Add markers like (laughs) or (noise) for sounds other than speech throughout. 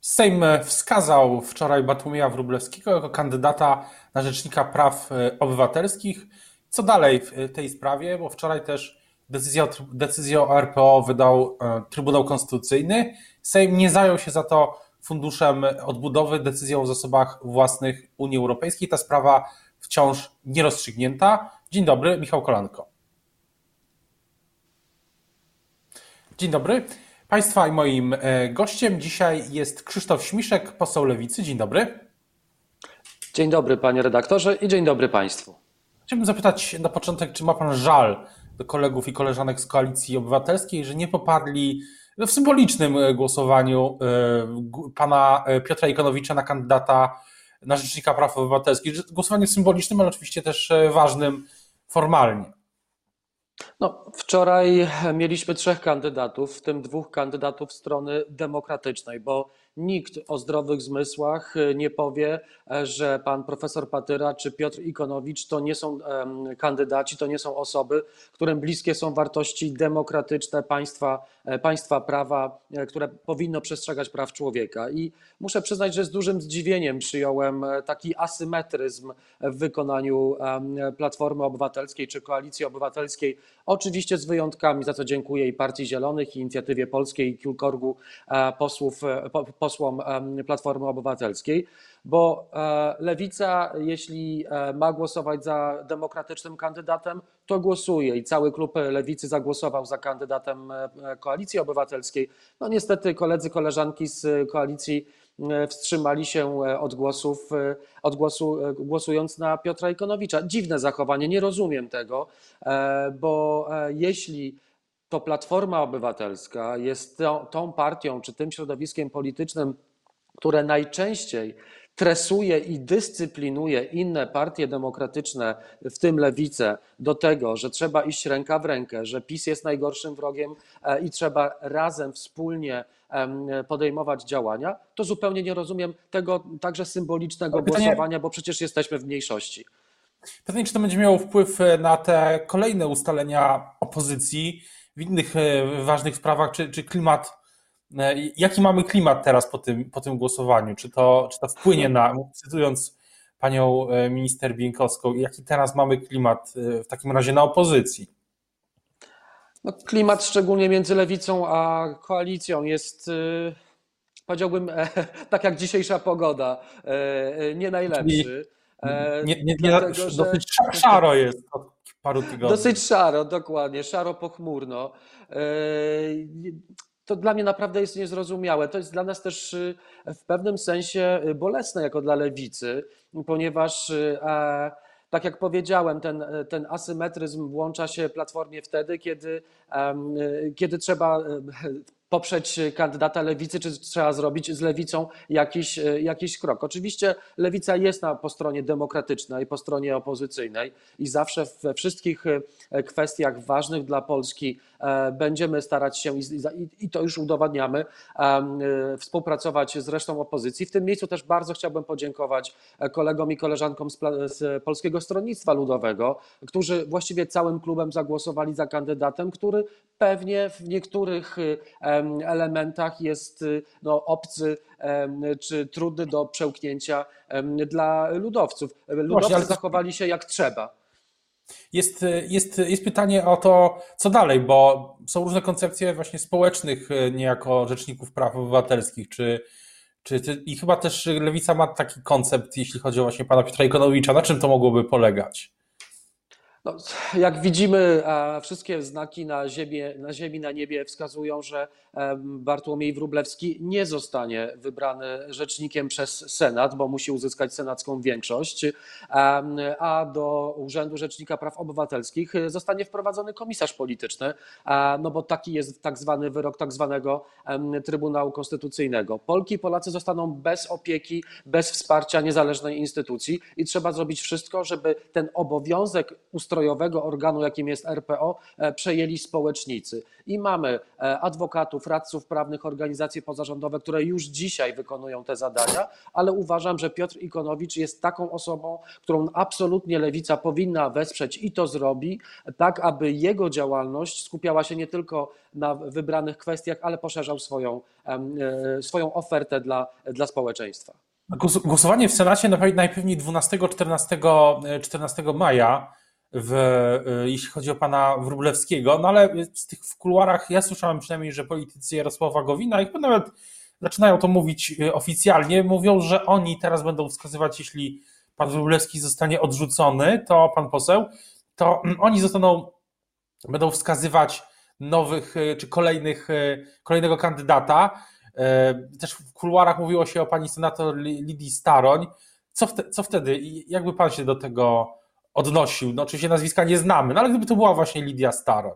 Sejm wskazał wczoraj Bartłomieja Wróblewskiego jako kandydata na Rzecznika Praw Obywatelskich. Co dalej w tej sprawie? Bo wczoraj też decyzję, decyzję o RPO wydał e, Trybunał Konstytucyjny. Sejm nie zajął się za to Funduszem Odbudowy, decyzją o zasobach własnych Unii Europejskiej. Ta sprawa wciąż nierozstrzygnięta. Dzień dobry, Michał Kolanko. Dzień dobry. Państwa i moim e, gościem dzisiaj jest Krzysztof Śmiszek, poseł Lewicy. Dzień dobry. Dzień dobry panie redaktorze i dzień dobry państwu. Chciałbym zapytać na początek, czy ma pan żal do kolegów i koleżanek z Koalicji Obywatelskiej, że nie poparli w symbolicznym e, głosowaniu e, pana Piotra Ikonowicza na kandydata na Rzecznika Praw Obywatelskich. Głosowanie symbolicznym, ale oczywiście też ważnym formalnie. No, wczoraj mieliśmy trzech kandydatów, w tym dwóch kandydatów strony demokratycznej, bo nikt o zdrowych zmysłach e, nie powie, e, że pan profesor Patyra czy Piotr Ikonowicz to nie są kandydaci, to nie są osoby, którym bliskie są wartości demokratyczne państwa, e, państwa prawa, które powinno przestrzegać praw człowieka. I muszę przyznać, że z dużym zdziwieniem przyjąłem taki asymetryzm w wykonaniu Platformy Obywatelskiej czy Koalicji Obywatelskiej. Oczywiście z wyjątkami, za co dziękuję i Partii Zielonych, i Inicjatywie Polskiej, i kilkorgu posłów, posłom Platformy Obywatelskiej, bo e, lewica, jeśli e, ma głosować za demokratycznym kandydatem, to głosuje i cały klub lewicy zagłosował za kandydatem e, koalicji obywatelskiej. No niestety koledzy, koleżanki z koalicji wstrzymali się od głosów, od głosu, głosując na Piotra Ikonowicza. Dziwne zachowanie, nie rozumiem tego, bo jeśli to Platforma Obywatelska jest tą, tą partią czy tym środowiskiem politycznym, które najczęściej tresuje i dyscyplinuje inne partie demokratyczne, w tym lewicę, do tego, że trzeba iść ręka w rękę, że PiS jest najgorszym wrogiem e, i trzeba razem, wspólnie podejmować działania, to zupełnie nie rozumiem tego także symbolicznego pytanie, głosowania, bo przecież jesteśmy w mniejszości. Pytanie, czy to będzie miało wpływ e, na te kolejne ustalenia opozycji, w innych e, ważnych sprawach, czy, czy klimat, e, jaki mamy klimat teraz po tym, po tym głosowaniu? Czy to, czy to wpłynie na, cytując panią e, minister Bieńkowską, jaki teraz mamy klimat w takim razie na opozycji? No, klimat szczególnie między lewicą a koalicją jest powiedziałbym, (laughs) tak jak dzisiejsza pogoda, nie najlepszy. Czyli nie, nie, nie, dlatego, dosyć szaro jest paru tygodni. Dosyć szaro, dokładnie, szaro pochmurno. E, to dla mnie naprawdę jest niezrozumiałe. To jest dla nas też e, w pewnym sensie bolesne jako dla lewicy, ponieważ e, tak jak powiedziałem, ten, ten asymetryzm włącza się Platformie wtedy, kiedy, kiedy trzeba poprzeć kandydata lewicy, czy trzeba zrobić z lewicą jakiś, e, jakiś krok. Oczywiście lewica jest na, po stronie demokratycznej, po stronie opozycyjnej i zawsze we wszystkich e, kwestiach ważnych dla Polski e, będziemy starać się, i to już udowadniamy, współpracować z resztą opozycji. W tym miejscu też bardzo chciałbym podziękować kolegom i koleżankom z, z Polskiego Stronnictwa Ludowego, którzy właściwie całym klubem zagłosowali za kandydatem, który pewnie w niektórych elementach jest y, no, obcy czy trudny do przełknięcia dla ludowców. Ludowcy Właśnie, zachowali się jak trzeba. Jest, jest, jest pytanie o to, co dalej, bo są różne koncepcje właśnie społecznych, y, niejako rzeczników praw obywatelskich, czy, czy i chyba też Lewica ma taki koncept, jeśli chodzi o właśnie pana Piotra Ikonowicza. Na czym to mogłoby polegać? No, (sniffs) jak widzimy, wszystkie znaki na ziemi, na ziemi, na niebie wskazują, że Bartłomiej Wróblewski nie zostanie wybrany rzecznikiem przez Senat, bo musi uzyskać senacką większość, a do Urzędu Rzecznika Praw Obywatelskich zostanie wprowadzony komisarz polityczny, no bo taki jest tak zwany wyrok tak zwanego Trybunału Konstytucyjnego. Polki i Polacy zostaną bez opieki, bez wsparcia niezależnej instytucji i trzeba zrobić wszystko, żeby ten obowiązek ustalenia ustrojowego organu, jakim jest RPO, przejęli społecznicy. I mamy adwokatów, radców prawnych, organizacje pozarządowe, które już dzisiaj wykonują te zadania, ale uważam, że Piotr Ikonowicz jest taką osobą, którą absolutnie lewica powinna wesprzeć i to zrobi, tak aby jego działalność skupiała się nie tylko na wybranych kwestiach, ale poszerzał swoją, swoją ofertę dla, dla społeczeństwa. Głosowanie w Senacie najpewniej 12-14 14 maja, w, jeśli chodzi o pana Wróblewskiego, no ale z tych w kuluarach ja słyszałem przynajmniej, że politycy Jarosława Gowina, i chyba nawet zaczynają to mówić y, oficjalnie, mówią, że oni teraz będą wskazywać, jeśli pan Wróblewski zostanie odrzucony, to pan poseł, to oni zostaną, będą wskazywać nowych y, czy kolejnych, kolejnego kandydata, E, też w kuluarach mówiło się o pani senator Lidii Staroń. Co, wte, co wtedy? Jakby pan się do tego odnosił? No, oczywiście nazwiska nie znamy, no ale gdyby to była właśnie Lidia Staroń.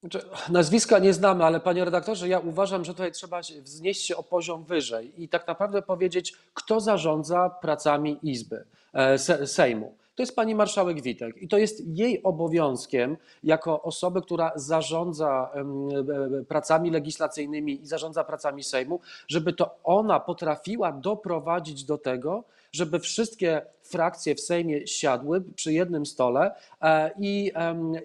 Znaczy, nazwiska nie znamy, ale panie redaktorze, ja uważam, że tutaj trzeba wznieść się o poziom wyżej i tak naprawdę powiedzieć, kto zarządza pracami Izby, e, Sejmu to jest pani marszałek Witek i to jest jej obowiązkiem jako osoby, która zarządza e, pracami legislacyjnymi i zarządza pracami Sejmu, żeby to ona potrafiła doprowadzić do tego, żeby wszystkie frakcje w Sejmie siadły przy jednym stole e, i,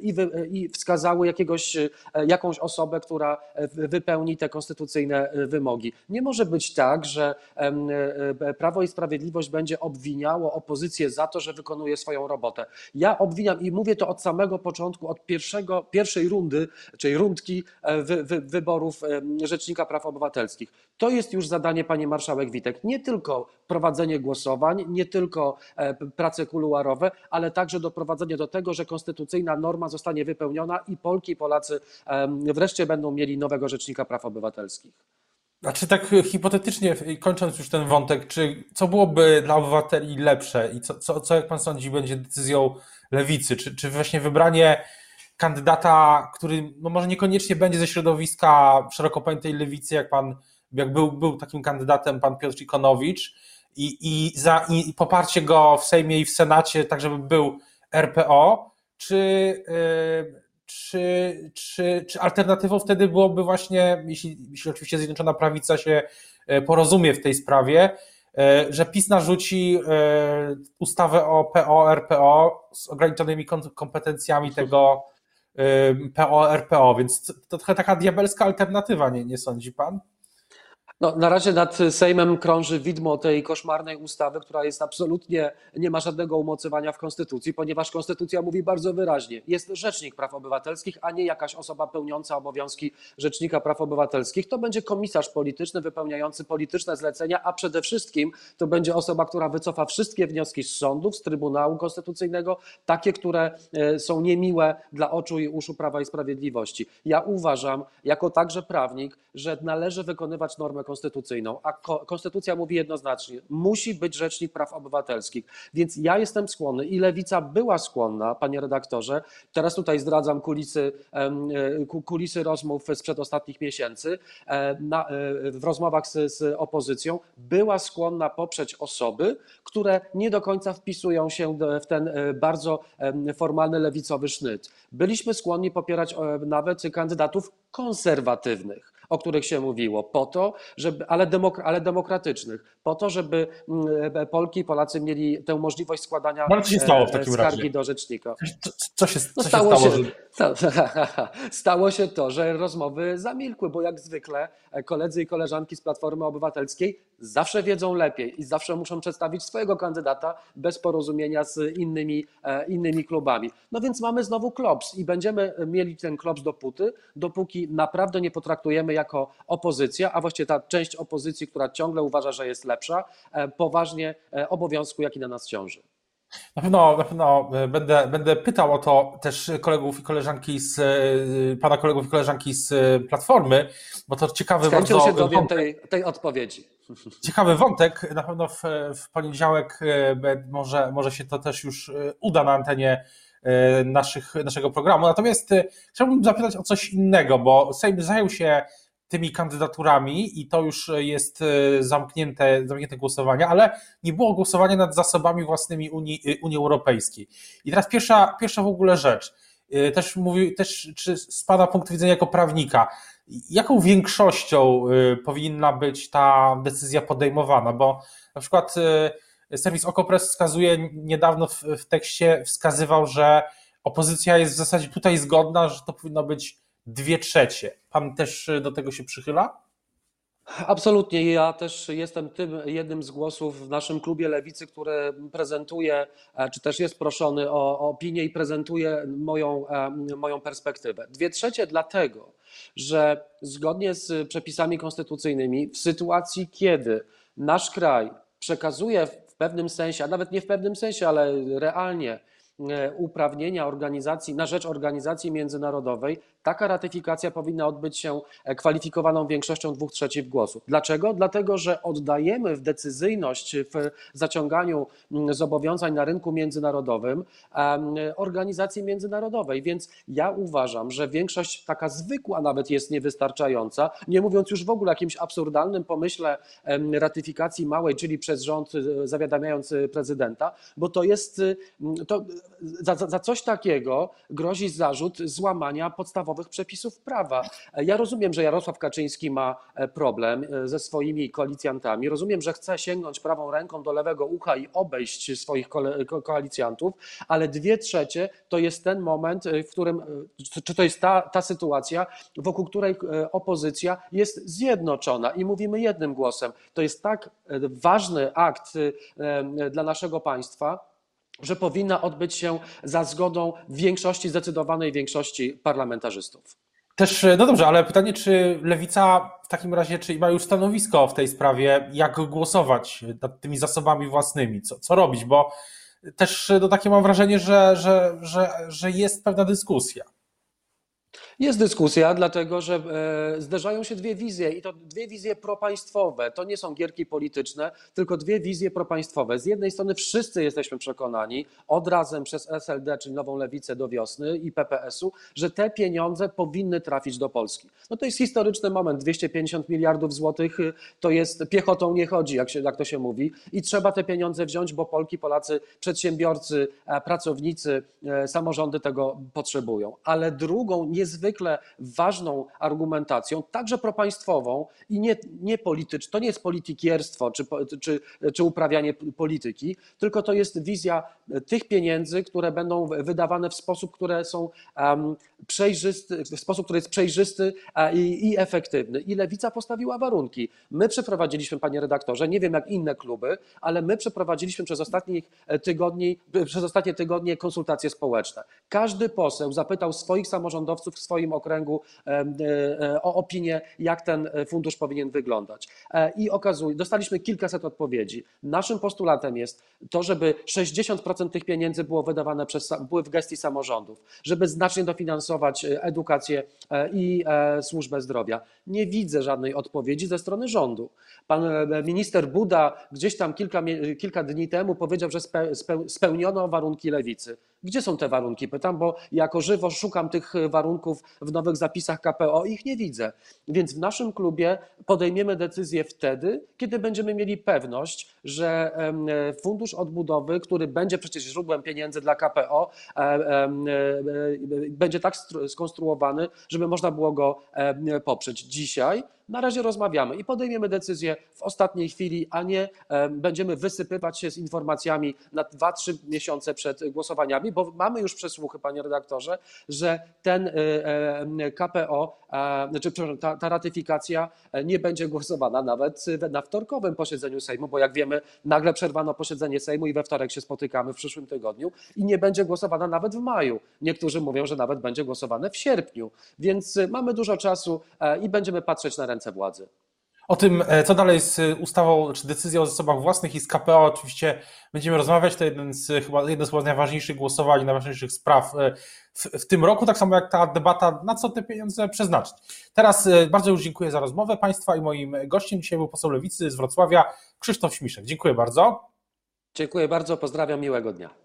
i, i wskazały jakiegoś, e, jakąś osobę, która wypełni te konstytucyjne e, wymogi. Nie może być tak, że Prawo i Sprawiedliwość będzie obwiniało opozycję za to, że wykonuje swoją robotę. Ja obwiniam i mówię to od samego początku, od pierwszego, pierwszej rundy, czyli rundki wy, wy, wyborów Rzecznika Praw Obywatelskich. To jest już zadanie pani marszałek Witek. Nie tylko prowadzenie głosowań, nie tylko E, prace kuluarowe, ale także doprowadzenie do tego, że konstytucyjna norma zostanie wypełniona i Polki i Polacy wreszcie będą mieli nowego Rzecznika Praw Obywatelskich. A czy tak hipotetycznie, kończąc już ten wątek, czy co byłoby dla obywateli lepsze i co, co, co jak pan sądzi, będzie decyzją lewicy? Czy, czy właśnie wybranie kandydata, który no może niekoniecznie będzie ze środowiska szeroko pojętej lewicy, jak pan, jak był, był takim kandydatem pan Piotr Ikonowicz, i, i, za, i poparcie go w Sejmie i w Senacie, tak żeby był RPO, czy, yy, czy, czy, czy alternatywą wtedy byłoby właśnie, jeśli, jeśli oczywiście Zjednoczona Prawica się y, porozumie w tej sprawie, yy, że PiS narzuci ustawę o PO, RPO z ograniczonymi kompetencjami tego PO, RPO, więc to trochę taka diabelska alternatywa, nie, nie sądzi pan? No, na razie nad Sejmem krąży widmo tej koszmarnej ustawy, która jest absolutnie, nie ma żadnego umocowania w Konstytucji, ponieważ Konstytucja mówi bardzo wyraźnie, jest Rzecznik Praw Obywatelskich, a nie jakaś osoba pełniąca obowiązki Rzecznika Praw Obywatelskich. To będzie komisarz polityczny wypełniający polityczne zlecenia, a przede wszystkim to będzie osoba, która wycofa wszystkie wnioski z sądów, z Trybunału Konstytucyjnego, takie, które e, są niemiłe dla oczu i uszu Prawa i Sprawiedliwości. Ja uważam, jako także prawnik, że należy wykonywać normę konstytucyjną, a konstytucja mówi jednoznacznie, musi być rzecznik praw obywatelskich. Więc ja jestem skłonny i lewica była skłonna, panie redaktorze, teraz tutaj zdradzam kulisy, e, kulisy rozmów sprzed ostatnich miesięcy, e, na, e, w rozmowach z, z opozycją, była skłonna poprzeć osoby, które nie do końca wpisują się w ten bardzo formalny lewicowy sznyt. Byliśmy skłonni popierać nawet kandydatów konserwatywnych o których się mówiło, po to, żeby, ale, demok ale demokratycznych, po to, żeby mm, e, Polki i Polacy mieli tę możliwość składania no, co się stało w takim skargi razie? do rzecznika. Co, co się, no, co stało, się stało? Że... (laughs) (laughs) Stało się to, że rozmowy zamilkły, bo jak zwykle e, koledzy i koleżanki z Platformy Obywatelskiej zawsze wiedzą lepiej i zawsze muszą przedstawić swojego kandydata bez porozumienia z innymi, e, innymi klubami. No więc mamy znowu klops i będziemy mieli ten klops dopóty, dopóki naprawdę nie potraktujemy jako opozycja, a właściwie ta część opozycji, która ciągle uważa, że jest lepsza, e, poważnie obowiązku, jaki na nas ciąży. Na pewno, na pewno e, będę, będę pytał o to też kolegów i koleżanki z e, pana kolegów i koleżanki z e, Platformy, bo to ciekawy bardzo się dowiem tej, tej odpowiedzi. (laughs) Ciekawy wątek. Na pewno w, w poniedziałek może, może się to też już uda na antenie naszych, naszego programu. Natomiast chciałbym zapytać o coś innego, bo Sejm zajął się tymi kandydaturami i to już jest zamknięte, zamknięte głosowanie, ale nie było głosowania nad zasobami własnymi Unii, Unii Europejskiej. I teraz pierwsza, pierwsza w ogóle rzecz, też mówi, też czy z Pana punktu widzenia jako prawnika, jaką większością powinna być ta decyzja podejmowana? Bo na przykład serwis Okopres wskazuje niedawno w, w tekście, wskazywał, że opozycja jest w zasadzie tutaj zgodna, że to powinno być dwie trzecie. Pan też do tego się przychyla? Absolutnie. Ja też jestem tym jednym z głosów w naszym klubie Lewicy, który prezentuje, e, czy też jest proszony o, o opinię i prezentuje moją, e, moją perspektywę. Dwie trzecie dlatego, że zgodnie z przepisami konstytucyjnymi, w sytuacji, kiedy nasz kraj przekazuje w pewnym sensie, a nawet nie w pewnym sensie, ale realnie e, uprawnienia organizacji na rzecz organizacji międzynarodowej, taka ratyfikacja powinna odbyć się e, kwalifikowaną większością dwóch trzecich głosów. Dlaczego? Dlatego, że oddajemy w decyzyjność w zaciąganiu mm, zobowiązań na rynku międzynarodowym organizacji międzynarodowej. Więc ja uważam, że większość taka zwykła nawet jest niewystarczająca, nie mówiąc już w ogóle o jakimś absurdalnym pomyśle ratyfikacji małej, czyli przez rząd e, zawiadamiając e, prezydenta, bo to jest to, za, za coś takiego grozi zarzut złamania podstawowych podstawowych przepisów prawa. Ja rozumiem, że Jarosław Kaczyński ma e, problem e, ze swoimi koalicjantami. Rozumiem, że chce sięgnąć prawą ręką do lewego ucha i obejść swoich koalicjantów, ale dwie trzecie to jest ten moment, e, w którym, czy to jest ta, ta sytuacja, wokół której opozycja jest zjednoczona i mówimy jednym głosem. To jest tak ważny akt dla naszego państwa, że powinna odbyć się za zgodą większości, zdecydowanej większości parlamentarzystów. Też, no dobrze, ale pytanie, czy lewica w takim razie, czy ma już stanowisko w tej sprawie, jak głosować nad tymi zasobami własnymi, co, co robić, bo też no, takie mam wrażenie, że, że, że, że jest pewna dyskusja. Jest dyskusja, dlatego że e, zderzają się dwie wizje i to dwie wizje propaństwowe. To nie są gierki polityczne, tylko dwie wizje propaństwowe. Z jednej strony wszyscy jesteśmy przekonani, od razem przez SLD, czyli Nową Lewicę do wiosny i PPS-u, że te pieniądze powinny trafić do Polski. No to jest historyczny moment. 250 miliardów złotych y, to jest piechotą nie chodzi, jak, się, jak to się mówi, i trzeba te pieniądze wziąć, bo Polki, Polacy, przedsiębiorcy, e, pracownicy, e, samorządy tego potrzebują. Ale drugą niezwykle niezwykle ważną argumentacją, także propaństwową i nie, nie. To nie jest politykierstwo czy, czy, czy uprawianie polityki, tylko to jest wizja tych pieniędzy, które będą wydawane w sposób, które są um, przejrzysty, w sposób, który jest przejrzysty i, i efektywny. I Lewica postawiła warunki. My przeprowadziliśmy, panie redaktorze, nie wiem jak inne kluby, ale my przeprowadziliśmy przez ostatnich tygodni, przez ostatnie tygodnie konsultacje społeczne. Każdy poseł zapytał swoich samorządowców w swoim okręgu e, o opinię, jak ten fundusz powinien wyglądać. E, I okazuje, dostaliśmy kilkaset odpowiedzi. Naszym postulatem jest to, żeby 60% tych pieniędzy było wydawane przez, były w gestii samorządów, żeby znacznie dofinansować e, edukację i służbę zdrowia. Nie widzę żadnej odpowiedzi ze strony rządu. Pan minister Buda gdzieś tam kilka, kilka dni temu powiedział, że spełniono warunki lewicy. Gdzie są te warunki? Pytam, bo jako żywo szukam tych warunków w nowych zapisach KPO i ich nie widzę. Więc w naszym klubie podejmiemy decyzję wtedy, kiedy będziemy mieli pewność, że Fundusz Odbudowy, który będzie przecież źródłem pieniędzy dla KPO, e, e, będzie tak skonstruowany, żeby można było go poprzeć. Dzisiaj na razie rozmawiamy i podejmiemy decyzję w ostatniej chwili, a nie będziemy wysypywać się z informacjami na 2-3 miesiące przed głosowaniami, bo mamy już przesłuchy, panie redaktorze, że ten e, KPO, znaczy ta, ta ratyfikacja e, nie będzie głosowana nawet na wtorkowym posiedzeniu Sejmu, bo jak wiemy, nagle przerwano posiedzenie Sejmu i we wtorek się spotykamy w przyszłym tygodniu i nie będzie głosowana nawet w maju. Niektórzy mówią, że nawet będzie głosowane w sierpniu, więc mamy dużo czasu e, i będziemy patrzeć na ręce władzy. O tym, e, co dalej z ustawą czy decyzją o zasobach własnych i z KPO, oczywiście będziemy rozmawiać. To jeden z chyba jedno z najważniejszych głosowań, najważniejszych spraw e, w, w, tym roku, tak samo jak ta debata, na co te pieniądze przeznaczyć. Teraz e, bardzo już dziękuję za rozmowę Państwa i moim gościem dzisiaj był poseł Lewicy z Wrocławia, Krzysztof Śmiszek. Dziękuję bardzo. Dziękuję bardzo, pozdrawiam, miłego dnia.